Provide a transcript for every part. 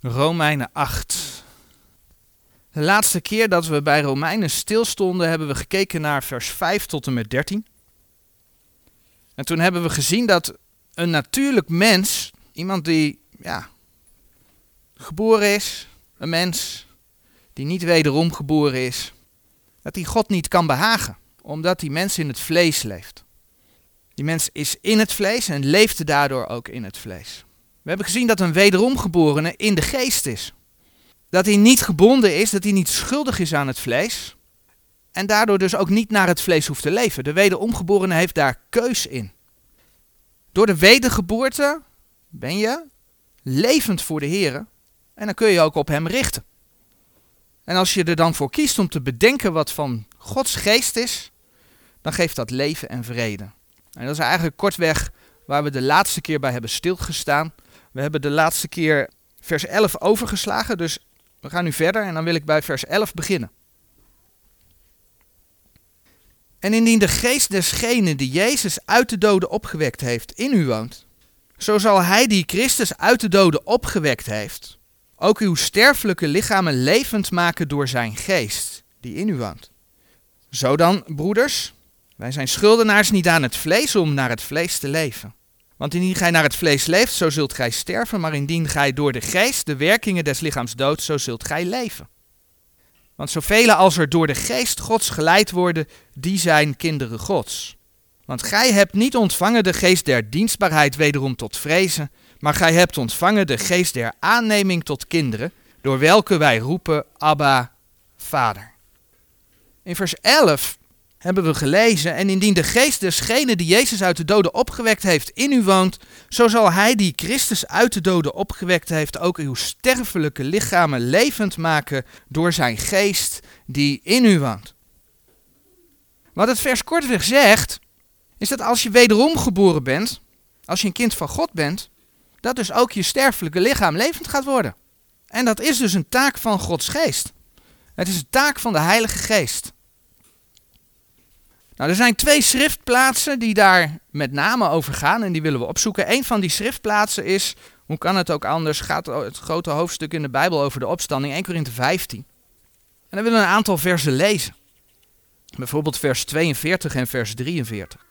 Romeinen 8. De laatste keer dat we bij Romeinen stilstonden, hebben we gekeken naar vers 5 tot en met 13. En toen hebben we gezien dat een natuurlijk mens, iemand die ja, geboren is, een mens die niet wederom geboren is, dat die God niet kan behagen, omdat die mens in het vlees leeft. Die mens is in het vlees en leeft daardoor ook in het vlees. We hebben gezien dat een wederomgeborene in de geest is. Dat hij niet gebonden is, dat hij niet schuldig is aan het vlees. En daardoor dus ook niet naar het vlees hoeft te leven. De wederomgeborene heeft daar keus in. Door de wedergeboorte ben je levend voor de Heer. En dan kun je ook op Hem richten. En als je er dan voor kiest om te bedenken wat van Gods geest is, dan geeft dat leven en vrede. En dat is eigenlijk kortweg waar we de laatste keer bij hebben stilgestaan. We hebben de laatste keer vers 11 overgeslagen, dus we gaan nu verder en dan wil ik bij vers 11 beginnen. En indien de geest desgene die Jezus uit de doden opgewekt heeft in u woont, zo zal hij die Christus uit de doden opgewekt heeft, ook uw sterfelijke lichamen levend maken door zijn geest die in u woont. Zo dan, broeders, wij zijn schuldenaars niet aan het vlees om naar het vlees te leven. Want indien gij naar het vlees leeft, zo zult gij sterven, maar indien gij door de geest de werkingen des lichaams doodt, zo zult gij leven. Want zoveel als er door de geest Gods geleid worden, die zijn kinderen Gods. Want gij hebt niet ontvangen de geest der dienstbaarheid wederom tot vrezen, maar gij hebt ontvangen de geest der aanneming tot kinderen, door welke wij roepen Abba, Vader. In vers 11 hebben we gelezen. En indien de geest desgene die Jezus uit de doden opgewekt heeft in u woont, zo zal hij die Christus uit de doden opgewekt heeft ook uw sterfelijke lichamen levend maken door zijn geest die in u woont. Wat het vers kortweg zegt, is dat als je wederom geboren bent, als je een kind van God bent, dat dus ook je sterfelijke lichaam levend gaat worden. En dat is dus een taak van Gods geest. Het is een taak van de Heilige Geest. Nou, er zijn twee schriftplaatsen die daar met name over gaan en die willen we opzoeken. Een van die schriftplaatsen is, hoe kan het ook anders, gaat het grote hoofdstuk in de Bijbel over de opstanding, 1 Korinthe 15. En dan willen we een aantal versen lezen. Bijvoorbeeld vers 42 en vers 43.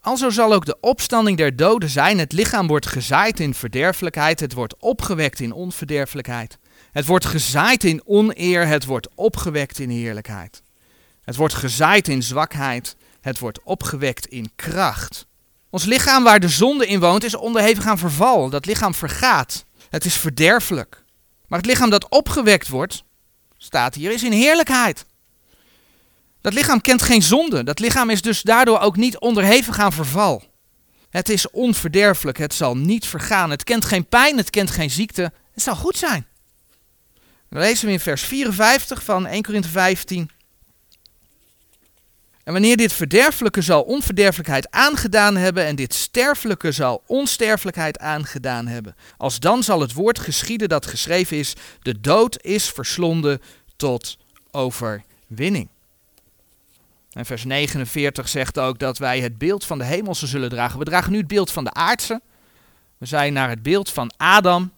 Alzo zal ook de opstanding der doden zijn. Het lichaam wordt gezaaid in verderfelijkheid, het wordt opgewekt in onverderfelijkheid. Het wordt gezaaid in oneer, het wordt opgewekt in heerlijkheid. Het wordt gezaaid in zwakheid. Het wordt opgewekt in kracht. Ons lichaam waar de zonde in woont is onderhevig aan verval. Dat lichaam vergaat. Het is verderfelijk. Maar het lichaam dat opgewekt wordt, staat hier, is in heerlijkheid. Dat lichaam kent geen zonde. Dat lichaam is dus daardoor ook niet onderhevig aan verval. Het is onverderfelijk. Het zal niet vergaan. Het kent geen pijn. Het kent geen ziekte. Het zal goed zijn. Dan lezen we in vers 54 van 1 Korinthe 15. En wanneer dit verderfelijke zal onverderfelijkheid aangedaan hebben en dit sterfelijke zal onsterfelijkheid aangedaan hebben, als dan zal het woord geschieden dat geschreven is, de dood is verslonden tot overwinning. En vers 49 zegt ook dat wij het beeld van de hemelse zullen dragen. We dragen nu het beeld van de aardse. We zijn naar het beeld van Adam,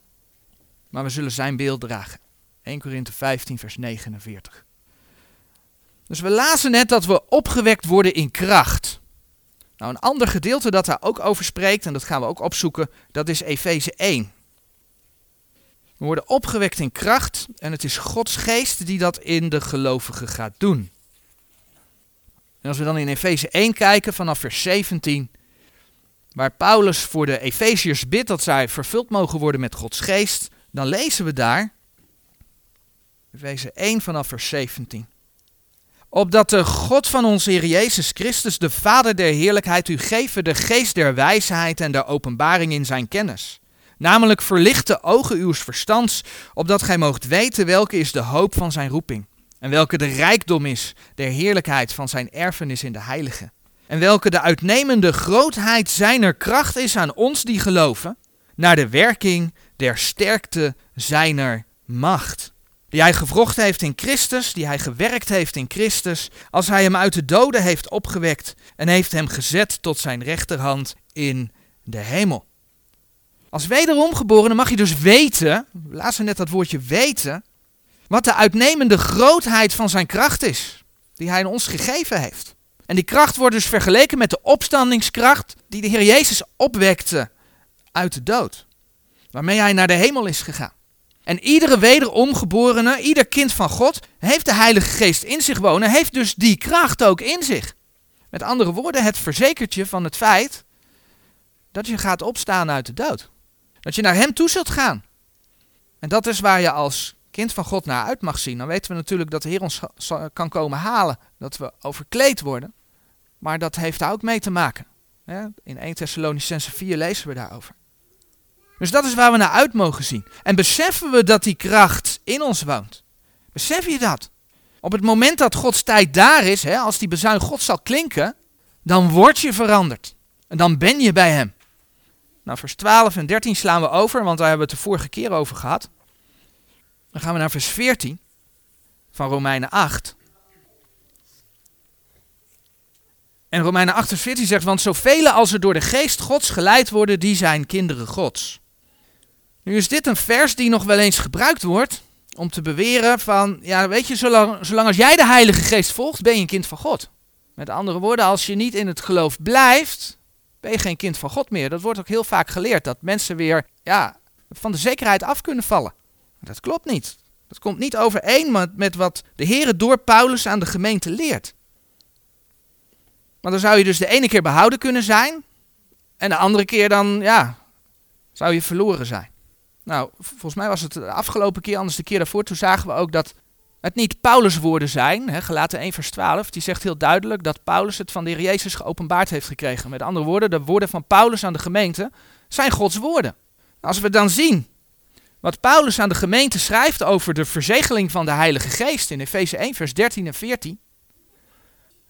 maar we zullen zijn beeld dragen. 1 Korinthe 15 vers 49. Dus we lazen net dat we opgewekt worden in kracht. Nou, een ander gedeelte dat daar ook over spreekt, en dat gaan we ook opzoeken, dat is Efeze 1. We worden opgewekt in kracht en het is Gods geest die dat in de gelovigen gaat doen. En als we dan in Efeze 1 kijken vanaf vers 17, waar Paulus voor de Efeziërs bidt dat zij vervuld mogen worden met Gods geest, dan lezen we daar, Efeze 1 vanaf vers 17 opdat de God van onze Heer Jezus Christus, de Vader der heerlijkheid, u geven de geest der wijsheid en der openbaring in zijn kennis. Namelijk verlicht de ogen uws verstands, opdat gij moogt weten welke is de hoop van zijn roeping, en welke de rijkdom is der heerlijkheid van zijn erfenis in de heilige, en welke de uitnemende grootheid zijner kracht is aan ons die geloven, naar de werking der sterkte zijner macht die hij gevrocht heeft in Christus, die hij gewerkt heeft in Christus, als hij hem uit de doden heeft opgewekt en heeft hem gezet tot zijn rechterhand in de hemel. Als wederomgeborene mag je dus weten, we lazen net dat woordje weten, wat de uitnemende grootheid van zijn kracht is, die hij ons gegeven heeft. En die kracht wordt dus vergeleken met de opstandingskracht die de Heer Jezus opwekte uit de dood, waarmee hij naar de hemel is gegaan. En iedere wederomgeborene, ieder kind van God, heeft de Heilige Geest in zich wonen, heeft dus die kracht ook in zich. Met andere woorden, het verzekert je van het feit dat je gaat opstaan uit de dood. Dat je naar Hem toe zult gaan. En dat is waar je als kind van God naar uit mag zien. Dan weten we natuurlijk dat de Heer ons kan komen halen, dat we overkleed worden. Maar dat heeft daar ook mee te maken. In 1 Thessalonicense 4 lezen we daarover. Dus dat is waar we naar uit mogen zien. En beseffen we dat die kracht in ons woont? Besef je dat? Op het moment dat Gods tijd daar is, hè, als die bezuin God zal klinken, dan word je veranderd. En dan ben je bij Hem. Nou, vers 12 en 13 slaan we over, want daar hebben we het de vorige keer over gehad. Dan gaan we naar vers 14 van Romeinen 8. En Romeinen 8 vers 14 zegt, want zoveel als er door de geest gods geleid worden, die zijn kinderen gods. Nu is dit een vers die nog wel eens gebruikt wordt om te beweren van, ja weet je, zolang, zolang als jij de Heilige Geest volgt, ben je een kind van God. Met andere woorden, als je niet in het geloof blijft, ben je geen kind van God meer. Dat wordt ook heel vaak geleerd, dat mensen weer ja, van de zekerheid af kunnen vallen. Dat klopt niet. Dat komt niet overeen met, wat de Heer door Paulus aan de gemeente leert. Maar dan zou je dus de ene keer behouden kunnen zijn, en de andere keer dan, ja, zou je verloren zijn. Nou, volgens mij was het de afgelopen keer, anders de keer daarvoor, toen zagen we ook dat het niet Paulus' woorden zijn. Hè, gelaten 1 vers 12, die zegt heel duidelijk dat Paulus het van de Heer Jezus geopenbaard heeft gekregen. Met andere woorden, de woorden van Paulus aan de gemeente zijn Gods woorden. Als we dan zien wat Paulus aan de gemeente schrijft over de verzegeling van de Heilige Geest in Efeze 1 vers 13 en 14,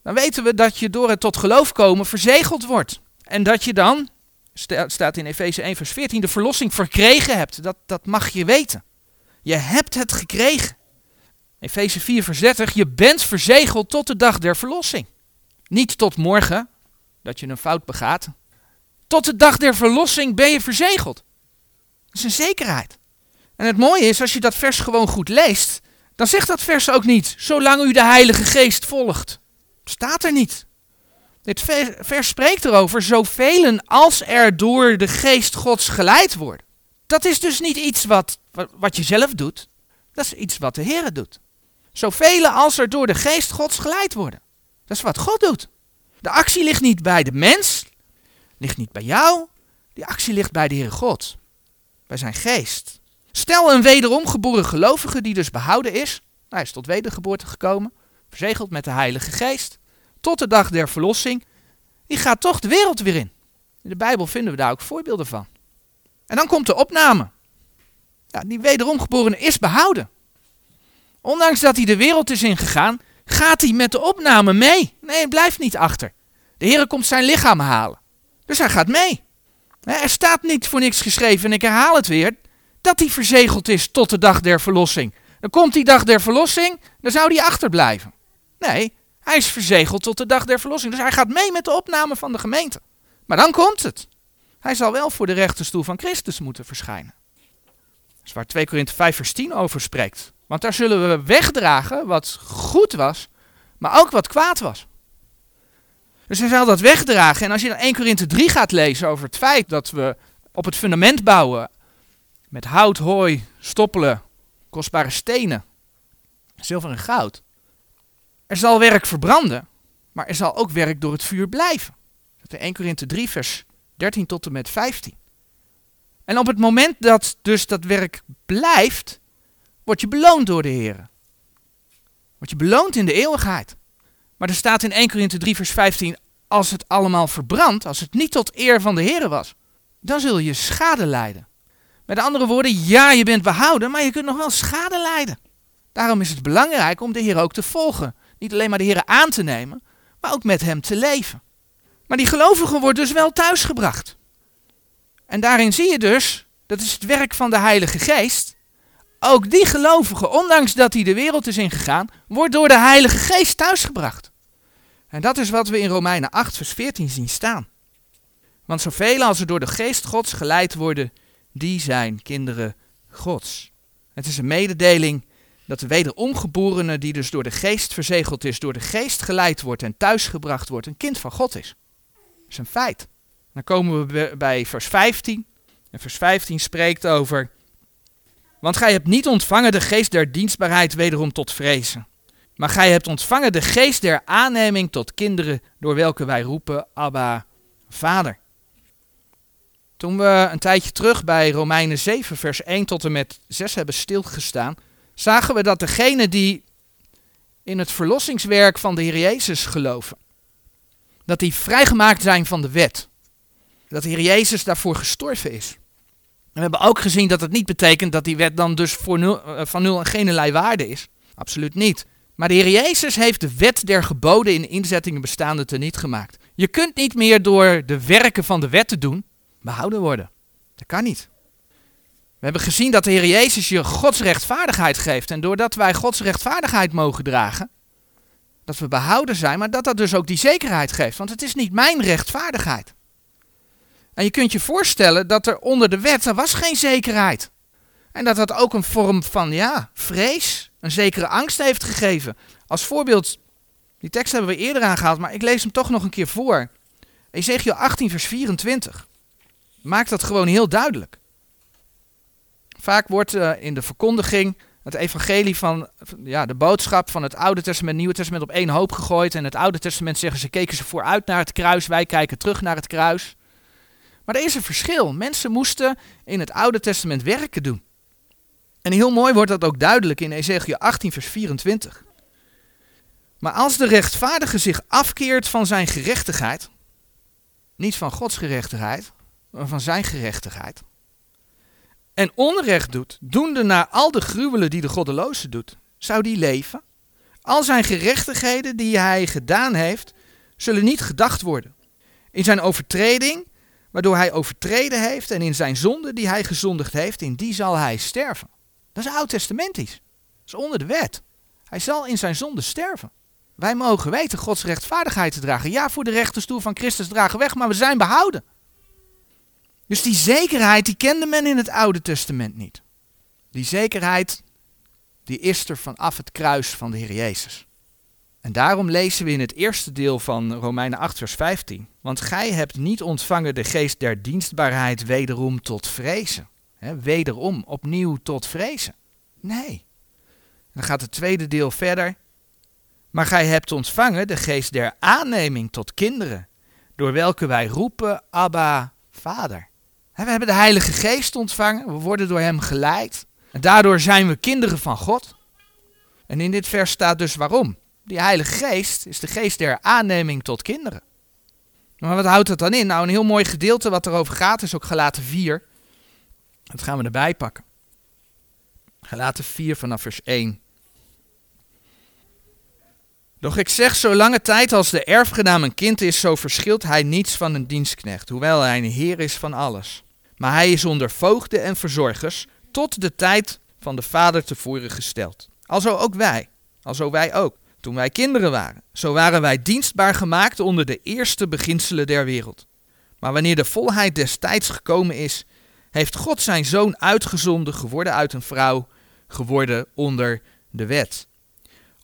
dan weten we dat je door het tot geloof komen verzegeld wordt. En dat je dan, staat in Efeze 1 vers 14, de verlossing verkregen hebt. Dat, dat mag je weten. Je hebt het gekregen. Efeze 4 vers 30, je bent verzegeld tot de dag der verlossing. Niet tot morgen, dat je een fout begaat. Tot de dag der verlossing ben je verzegeld. Dat is een zekerheid. En het mooie is, als je dat vers gewoon goed leest, dan zegt dat vers ook niet, zolang u de Heilige Geest volgt. Staat er niet. Dit vers spreekt erover, zoveel als er door de geest gods geleid worden. Dat is dus niet iets wat, wat, je zelf doet. Dat is iets wat de Heer doet. Zoveel als er door de geest gods geleid worden. Dat is wat God doet. De actie ligt niet bij de mens, ligt niet bij jou. Die actie ligt bij de Heere God. Bij zijn geest. Stel een wederom geboren gelovige die dus behouden is. Hij is tot wedergeboorte gekomen. Verzegeld met de Heilige Geest tot de dag der verlossing, die gaat toch de wereld weer in. In de Bijbel vinden we daar ook voorbeelden van. En dan komt de opname. Ja, die wederom geboren is behouden. Ondanks dat hij de wereld is ingegaan, gaat hij met de opname mee. Nee, hij blijft niet achter. De Heer komt zijn lichaam halen. Dus hij gaat mee. Er staat niet voor niks geschreven, en ik herhaal het weer, dat hij verzegeld is tot de dag der verlossing. Dan komt die dag der verlossing, dan zou hij achterblijven. Nee, hij is verzegeld tot de dag der verlossing. Dus hij gaat mee met de opname van de gemeente. Maar dan komt het. Hij zal wel voor de rechterstoel van Christus moeten verschijnen. Dat is waar 2 Korinthe 5 vers 10 over spreekt. Want daar zullen we wegdragen wat goed was, maar ook wat kwaad was. Dus hij zal dat wegdragen. En als je dan 1 Korinthe 3 gaat lezen over het feit dat we op het fundament bouwen met hout, hooi, stoppelen, kostbare stenen, zilver en goud. Er zal werk verbranden, maar er zal ook werk door het vuur blijven. Dat is 1 Korinthe 3 vers 13 tot en met 15. En op het moment dat dus dat werk blijft, word je beloond door de Heer. Word je beloond in de eeuwigheid. Maar er staat in 1 Korinthe 3 vers 15, als het allemaal verbrandt, als het niet tot eer van de Heer was, dan zul je schade lijden. Met andere woorden, ja, je bent behouden, maar je kunt nog wel schade lijden. Daarom is het belangrijk om de Heer ook te volgen. Niet alleen maar de Heer aan te nemen, maar ook met Hem te leven. Maar die gelovige wordt dus wel thuisgebracht. En daarin zie je dus, dat is het werk van de Heilige Geest. Ook die gelovige, ondanks dat hij de wereld is ingegaan, wordt door de Heilige Geest thuisgebracht. En dat is wat we in Romeinen 8, vers 14 zien staan. Want zoveel als er door de Geest Gods geleid worden, die zijn kinderen Gods. Het is een mededeling dat de wederomgeborene, die dus door de geest verzegeld is, door de geest geleid wordt en thuisgebracht wordt, een kind van God is. Dat is een feit. Dan komen we bij vers 15. En vers 15 spreekt over. Want gij hebt niet ontvangen de geest der dienstbaarheid wederom tot vrezen. Maar gij hebt ontvangen de geest der aanneming tot kinderen, door welke wij roepen, Abba, Vader. Toen we een tijdje terug bij Romeinen 7, vers 1 tot en met 6 hebben stilgestaan, zagen we dat degenen die in het verlossingswerk van de Heer Jezus geloven, dat die vrijgemaakt zijn van de wet. Dat de Heer Jezus daarvoor gestorven is. En we hebben ook gezien dat het niet betekent dat die wet dan dus voor eh, van nul en geen waarde is. Absoluut niet. Maar de Heer Jezus heeft de wet der geboden in inzettingen bestaande teniet gemaakt. Je kunt niet meer door de werken van de wet te doen behouden worden. Dat kan niet. We hebben gezien dat de Heer Jezus je Gods rechtvaardigheid geeft. En doordat wij Gods rechtvaardigheid mogen dragen, dat we behouden zijn, maar dat dat dus ook die zekerheid geeft. Want het is niet mijn rechtvaardigheid. En je kunt je voorstellen dat er onder de wet, er was geen zekerheid. En dat dat ook een vorm van, ja, vrees, een zekere angst heeft gegeven. Als voorbeeld, die tekst hebben we eerder aangehaald, maar ik lees hem toch nog een keer voor. Ezekiel 18, vers 24. Maakt dat gewoon heel duidelijk. Vaak wordt uh, in de verkondiging het evangelie van ja, de boodschap van het Oude Testament, Nieuwe Testament op één hoop gegooid. En het Oude Testament zeggen ze keken ze vooruit naar het kruis, wij kijken terug naar het kruis. Maar er is een verschil. Mensen moesten in het Oude Testament werken doen. En heel mooi wordt dat ook duidelijk in Ezekiel 18, vers 24. Maar als de rechtvaardige zich afkeert van zijn gerechtigheid, niet van Gods gerechtigheid, maar van zijn gerechtigheid, en onrecht doet, doende naar al de gruwelen die de goddeloze doet, zou die leven? Al zijn gerechtigheden die hij gedaan heeft, zullen niet gedacht worden. In zijn overtreding, waardoor hij overtreden heeft, en in zijn zonde die hij gezondigd heeft, in die zal hij sterven. Dat is oud-testamentisch. Dat is onder de wet. Hij zal in zijn zonde sterven. Wij mogen weten Gods rechtvaardigheid te dragen. Ja, voor de rechterstoel van Christus dragen weg, maar we zijn behouden. Dus die zekerheid, die kende men in het Oude Testament niet. Die zekerheid, die is er vanaf het kruis van de Heer Jezus. En daarom lezen we in het eerste deel van Romeinen 8, vers 15. Want gij hebt niet ontvangen de geest der dienstbaarheid wederom tot vrezen. He, wederom, opnieuw tot vrezen. Nee. Dan gaat het tweede deel verder. Maar gij hebt ontvangen de geest der aanneming tot kinderen, door welke wij roepen, Abba, Vader. We hebben de Heilige Geest ontvangen, we worden door Hem geleid. En daardoor zijn we kinderen van God. En in dit vers staat dus waarom. Die Heilige Geest is de geest der aanneming tot kinderen. Maar wat houdt dat dan in? Nou, een heel mooi gedeelte wat erover gaat is ook gelaten 4. Dat gaan we erbij pakken. Gelaten 4 vanaf vers 1. Doch ik zeg, zolange tijd als de erfgenaam een kind is, zo verschilt hij niets van een dienstknecht, hoewel hij een heer is van alles. Maar hij is onder voogden en verzorgers tot de tijd van de vader tevoren gesteld. Alzo ook wij, alzo wij ook, toen wij kinderen waren. Zo waren wij dienstbaar gemaakt onder de eerste beginselen der wereld. Maar wanneer de volheid des tijds gekomen is, heeft God zijn zoon uitgezonden, geworden uit een vrouw, geworden onder de wet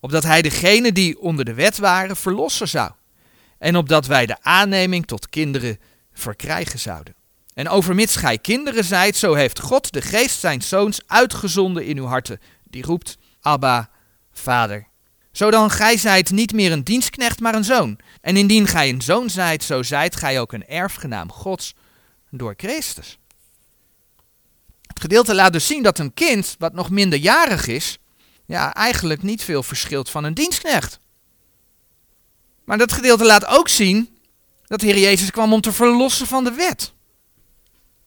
opdat hij degene die onder de wet waren verlossen zou. En opdat wij de aanneming tot kinderen verkrijgen zouden. En overmits gij kinderen zijt, zo heeft God de geest zijn zoons uitgezonden in uw harten. Die roept, Abba, Vader. Zodan gij zijt niet meer een dienstknecht, maar een zoon. En indien gij een zoon zijt, zo zijt gij ook een erfgenaam Gods door Christus. Het gedeelte laat dus zien dat een kind, wat nog minderjarig is, ja, eigenlijk niet veel verschilt van een dienstknecht. Maar dat gedeelte laat ook zien dat de Heer Jezus kwam om te verlossen van de wet.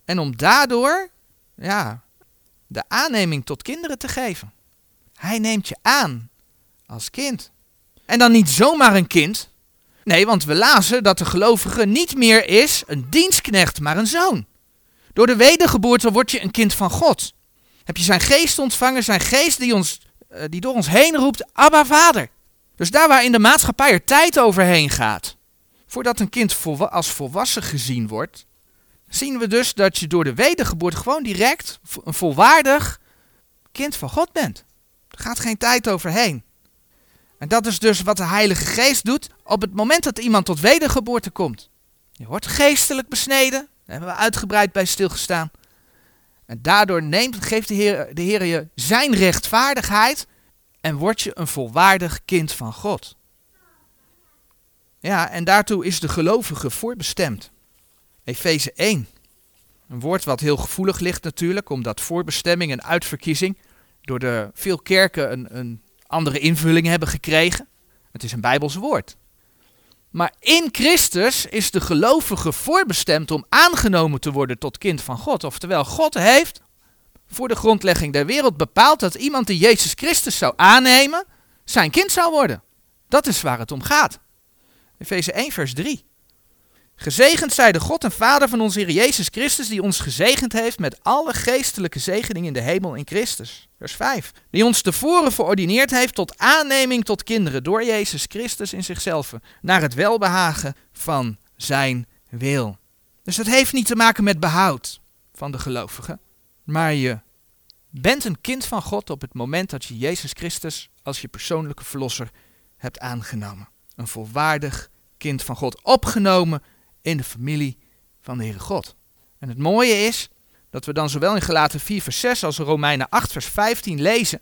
En om daardoor, ja, de aanneming tot kinderen te geven. Hij neemt je aan als kind. En dan niet zomaar een kind. Nee, want we lazen dat de gelovige niet meer is een dienstknecht, maar een zoon. Door de wedergeboorte word je een kind van God. Heb je zijn geest ontvangen, zijn geest die ons eh, die door ons heen roept, Abba Vader. Dus daar waar in de maatschappij er tijd overheen gaat, voordat een kind als volwassen gezien wordt, zien we dus dat je door de wedergeboorte gewoon direct een volwaardig kind van God bent. Er gaat geen tijd overheen. En dat is dus wat de Heilige Geest doet op het moment dat iemand tot wedergeboorte komt. Je wordt geestelijk besneden, daar hebben we uitgebreid bij stilgestaan. En daardoor neemt, geeft de Heer, de Heer je zijn rechtvaardigheid en word je een volwaardig kind van God. Ja, en daartoe is de gelovige voorbestemd. Efeze 1. Een woord wat heel gevoelig ligt natuurlijk, omdat voorbestemming en uitverkiezing door de veel kerken een, een andere invulling hebben gekregen. Het is een Bijbels woord. Maar in Christus is de gelovige voorbestemd om aangenomen te worden tot kind van God. Oftewel, God heeft voor de grondlegging der wereld bepaald dat iemand die Jezus Christus zou aannemen, zijn kind zou worden. Dat is waar het om gaat. Efeze 1, vers 3. Gezegend zij de God en Vader van onze Heer Jezus Christus, die ons gezegend heeft met alle geestelijke zegeningen in de hemel in Christus. Vers 5. Die ons tevoren verordineerd heeft tot aanneming tot kinderen door Jezus Christus in zichzelf, naar het welbehagen van zijn wil. Dus het heeft niet te maken met behoud van de gelovigen, maar je bent een kind van God op het moment dat je Jezus Christus als je persoonlijke verlosser hebt aangenomen. Een volwaardig kind van God, opgenomen in de familie van de Heere God. En het mooie is dat we dan zowel in Gelaten 4 vers 6 als in Romeinen 8 vers 15 lezen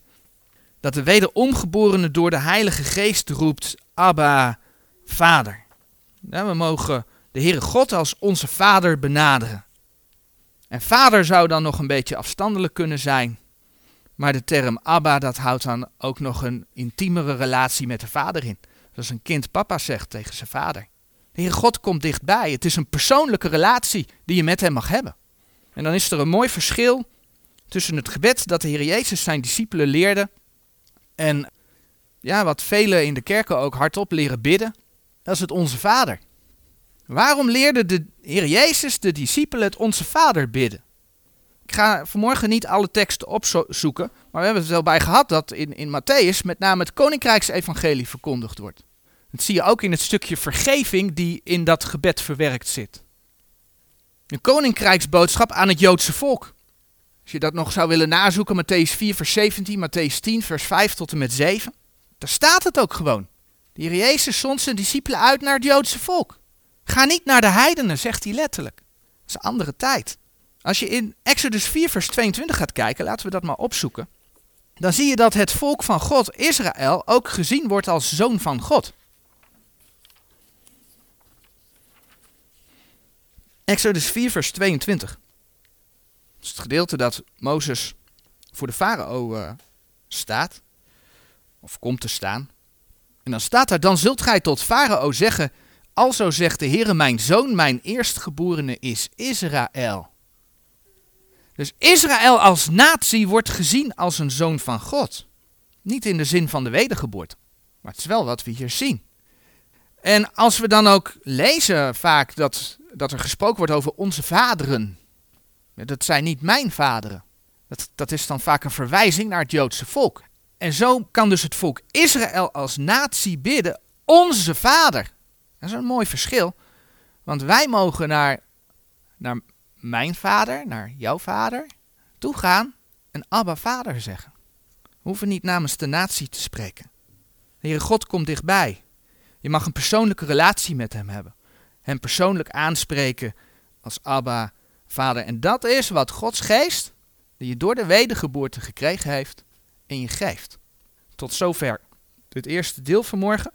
dat de wederomgeborene door de Heilige Geest roept, Abba, Vader. We mogen de Heere God als onze Vader benaderen. En Vader zou dan nog een beetje afstandelijk kunnen zijn, maar de term Abba, dat houdt dan ook nog een intiemere relatie met de vader in. Zoals een kind papa zegt tegen zijn vader. Heer God komt dichtbij. Het is een persoonlijke relatie die je met hem mag hebben. En dan is er een mooi verschil tussen het gebed dat de Heer Jezus zijn discipelen leerde en ja, wat velen in de kerken ook hardop leren bidden, dat is het Onze Vader. Waarom leerde de Heer Jezus de discipelen het Onze Vader bidden? Ik ga vanmorgen niet alle teksten opzoeken, maar we hebben het wel bij gehad dat in, in Matthäus met name het Koninkrijksevangelie verkondigd wordt. Dat zie je ook in het stukje vergeving die in dat gebed verwerkt zit. Een koninkrijksboodschap aan het Joodse volk. Als je dat nog zou willen nazoeken, Matthäus 4, vers 17, Matthäus 10, vers 5 tot en met 7. Daar staat het ook gewoon. De Heer Jezus zond zijn discipelen uit naar het Joodse volk. Ga niet naar de heidenen, zegt hij letterlijk. Dat is een andere tijd. Als je in Exodus 4, vers 22 gaat kijken, laten we dat maar opzoeken. Dan zie je dat het volk van God, Israël, ook gezien wordt als zoon van God. Exodus 4, vers 22. Dat is het gedeelte dat Mozes voor de farao uh, staat, of komt te staan. En dan staat daar, dan zult gij tot farao zeggen, alzo zegt de Heere, mijn zoon, mijn eerstgeborene is Israël. Dus Israël als natie wordt gezien als een zoon van God. Niet in de zin van de wedergeboorte, maar het is wel wat we hier zien. En als we dan ook lezen vaak dat, dat er gesproken wordt over onze vaderen. Dat zijn niet mijn vaderen. Dat, dat is dan vaak een verwijzing naar het Joodse volk. En zo kan dus het volk Israël als natie bidden, onze vader. Dat is een mooi verschil. Want wij mogen naar, naar mijn vader, naar jouw vader, toe gaan en Abba vader zeggen. We hoeven niet namens de natie te spreken. De Heere God komt dichtbij. Je mag een persoonlijke relatie met hem hebben. Hem persoonlijk aanspreken als Abba, Vader. En dat is wat Gods geest, die je door de wedergeboorte gekregen heeft, in je geeft. Tot zover het eerste deel vanmorgen.